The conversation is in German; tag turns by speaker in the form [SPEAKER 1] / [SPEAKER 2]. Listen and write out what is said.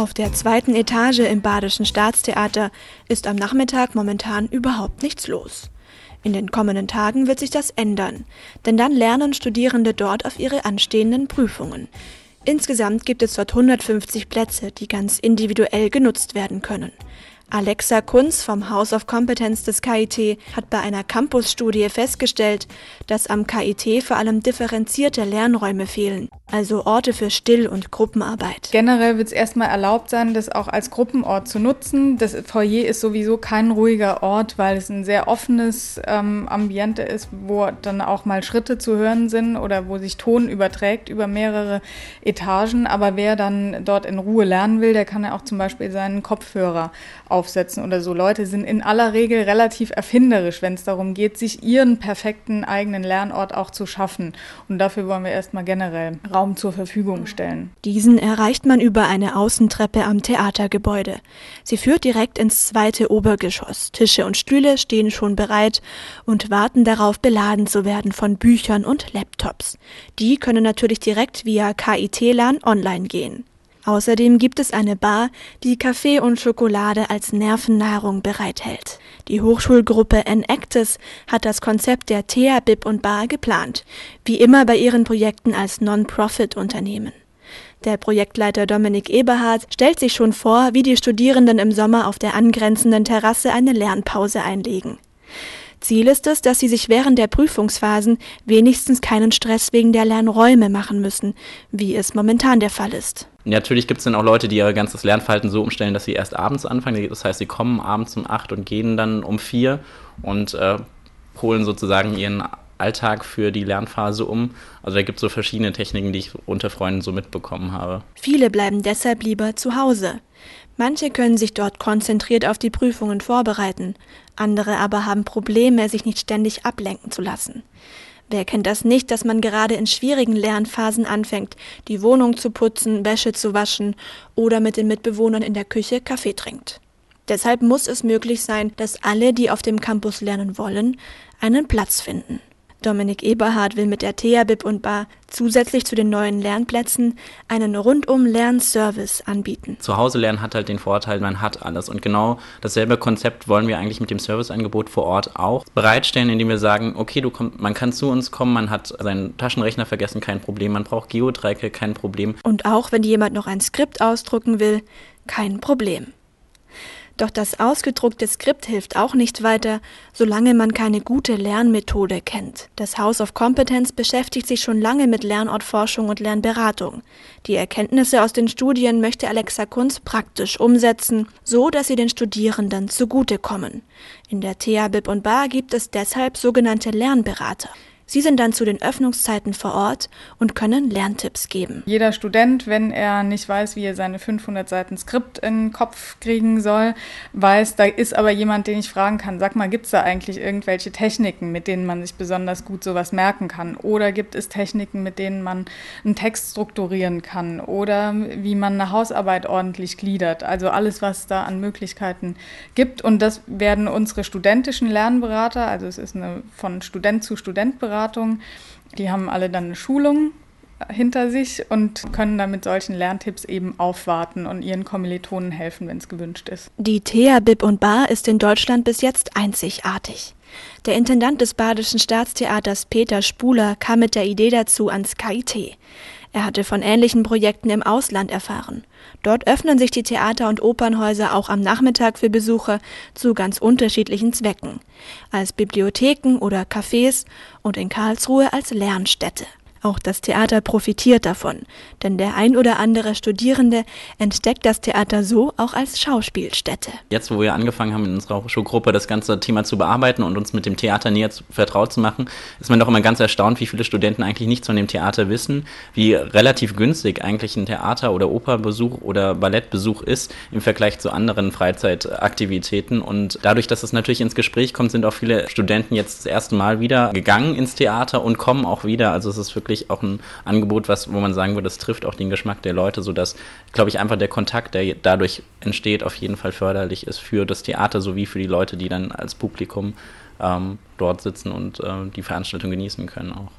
[SPEAKER 1] Auf der zweiten Etage im Badischen Staatstheater ist am Nachmittag momentan überhaupt nichts los. In den kommenden Tagen wird sich das ändern, denn dann lernen Studierende dort auf ihre anstehenden Prüfungen. Insgesamt gibt es dort 150 Plätze, die ganz individuell genutzt werden können. Alexa Kunz vom House of Competence des KIT hat bei einer Campus-Studie festgestellt, dass am KIT vor allem differenzierte Lernräume fehlen, also Orte für Still- und Gruppenarbeit.
[SPEAKER 2] Generell wird es erstmal erlaubt sein, das auch als Gruppenort zu nutzen. Das Foyer ist sowieso kein ruhiger Ort, weil es ein sehr offenes ähm, Ambiente ist, wo dann auch mal Schritte zu hören sind oder wo sich Ton überträgt über mehrere Etagen. Aber wer dann dort in Ruhe lernen will, der kann ja auch zum Beispiel seinen Kopfhörer auf aufsetzen oder so. Leute sind in aller Regel relativ erfinderisch, wenn es darum geht, sich ihren perfekten eigenen Lernort auch zu schaffen. Und dafür wollen wir erstmal generell Raum zur Verfügung stellen.
[SPEAKER 1] Diesen erreicht man über eine Außentreppe am Theatergebäude. Sie führt direkt ins zweite Obergeschoss. Tische und Stühle stehen schon bereit und warten darauf, beladen zu werden von Büchern und Laptops. Die können natürlich direkt via KIT-LAN online gehen. Außerdem gibt es eine Bar, die Kaffee und Schokolade als Nervennahrung bereithält. Die Hochschulgruppe Enactus hat das Konzept der Thea Bib und Bar geplant, wie immer bei ihren Projekten als Non-Profit-Unternehmen. Der Projektleiter Dominik Eberhardt stellt sich schon vor, wie die Studierenden im Sommer auf der angrenzenden Terrasse eine Lernpause einlegen. Ziel ist es, dass sie sich während der Prüfungsphasen wenigstens keinen Stress wegen der Lernräume machen müssen, wie es momentan der Fall ist.
[SPEAKER 3] Natürlich gibt es dann auch Leute, die ihr ganzes Lernverhalten so umstellen, dass sie erst abends anfangen. Das heißt, sie kommen abends um acht und gehen dann um vier und äh, holen sozusagen ihren Alltag für die Lernphase um. Also da gibt es so verschiedene Techniken, die ich unter Freunden so mitbekommen habe.
[SPEAKER 1] Viele bleiben deshalb lieber zu Hause. Manche können sich dort konzentriert auf die Prüfungen vorbereiten, andere aber haben Probleme, sich nicht ständig ablenken zu lassen. Wer kennt das nicht, dass man gerade in schwierigen Lernphasen anfängt, die Wohnung zu putzen, Wäsche zu waschen oder mit den Mitbewohnern in der Küche Kaffee trinkt. Deshalb muss es möglich sein, dass alle, die auf dem Campus lernen wollen, einen Platz finden. Dominik Eberhard will mit der THBIB und Bar zusätzlich zu den neuen Lernplätzen einen rundum Lernservice anbieten.
[SPEAKER 3] Zu Hause lernen hat halt den Vorteil, man hat alles. Und genau dasselbe Konzept wollen wir eigentlich mit dem Serviceangebot vor Ort auch bereitstellen, indem wir sagen, okay, du komm, man kann zu uns kommen, man hat seinen Taschenrechner vergessen, kein Problem, man braucht Geodreiecke, kein Problem.
[SPEAKER 1] Und auch wenn jemand noch ein Skript ausdrucken will, kein Problem. Doch das ausgedruckte Skript hilft auch nicht weiter, solange man keine gute Lernmethode kennt. Das House of Competence beschäftigt sich schon lange mit Lernortforschung und Lernberatung. Die Erkenntnisse aus den Studien möchte Alexa Kunz praktisch umsetzen, so dass sie den Studierenden zugutekommen. In der TH Bib und Bar gibt es deshalb sogenannte Lernberater. Sie sind dann zu den Öffnungszeiten vor Ort und können Lerntipps geben.
[SPEAKER 2] Jeder Student, wenn er nicht weiß, wie er seine 500 Seiten Skript in den Kopf kriegen soll, weiß, da ist aber jemand, den ich fragen kann, sag mal, gibt es da eigentlich irgendwelche Techniken, mit denen man sich besonders gut sowas merken kann? Oder gibt es Techniken, mit denen man einen Text strukturieren kann? Oder wie man eine Hausarbeit ordentlich gliedert? Also alles, was da an Möglichkeiten gibt. Und das werden unsere studentischen Lernberater, also es ist eine von Student zu Student Beratung, Beratung. Die haben alle dann eine Schulung hinter sich und können dann mit solchen Lerntipps eben aufwarten und ihren Kommilitonen helfen, wenn es gewünscht ist.
[SPEAKER 1] Die THA Bib und Bar ist in Deutschland bis jetzt einzigartig. Der Intendant des Badischen Staatstheaters Peter Spuler kam mit der Idee dazu ans KIT. Er hatte von ähnlichen Projekten im Ausland erfahren. Dort öffnen sich die Theater und Opernhäuser auch am Nachmittag für Besucher zu ganz unterschiedlichen Zwecken. Als Bibliotheken oder Cafés und in Karlsruhe als Lernstätte. Auch das Theater profitiert davon, denn der ein oder andere Studierende entdeckt das Theater so auch als Schauspielstätte.
[SPEAKER 3] Jetzt, wo wir angefangen haben, in unserer Hochschulgruppe das ganze Thema zu bearbeiten und uns mit dem Theater näher vertraut zu machen, ist man doch immer ganz erstaunt, wie viele Studenten eigentlich nichts von dem Theater wissen, wie relativ günstig eigentlich ein Theater- oder Operbesuch oder Ballettbesuch ist im Vergleich zu anderen Freizeitaktivitäten. Und dadurch, dass es natürlich ins Gespräch kommt, sind auch viele Studenten jetzt das erste Mal wieder gegangen ins Theater und kommen auch wieder. Also es ist wirklich wirklich auch ein Angebot, was, wo man sagen würde, das trifft auch den Geschmack der Leute, sodass, glaube ich, einfach der Kontakt, der dadurch entsteht, auf jeden Fall förderlich ist für das Theater sowie für die Leute, die dann als Publikum ähm, dort sitzen und äh, die Veranstaltung genießen können auch.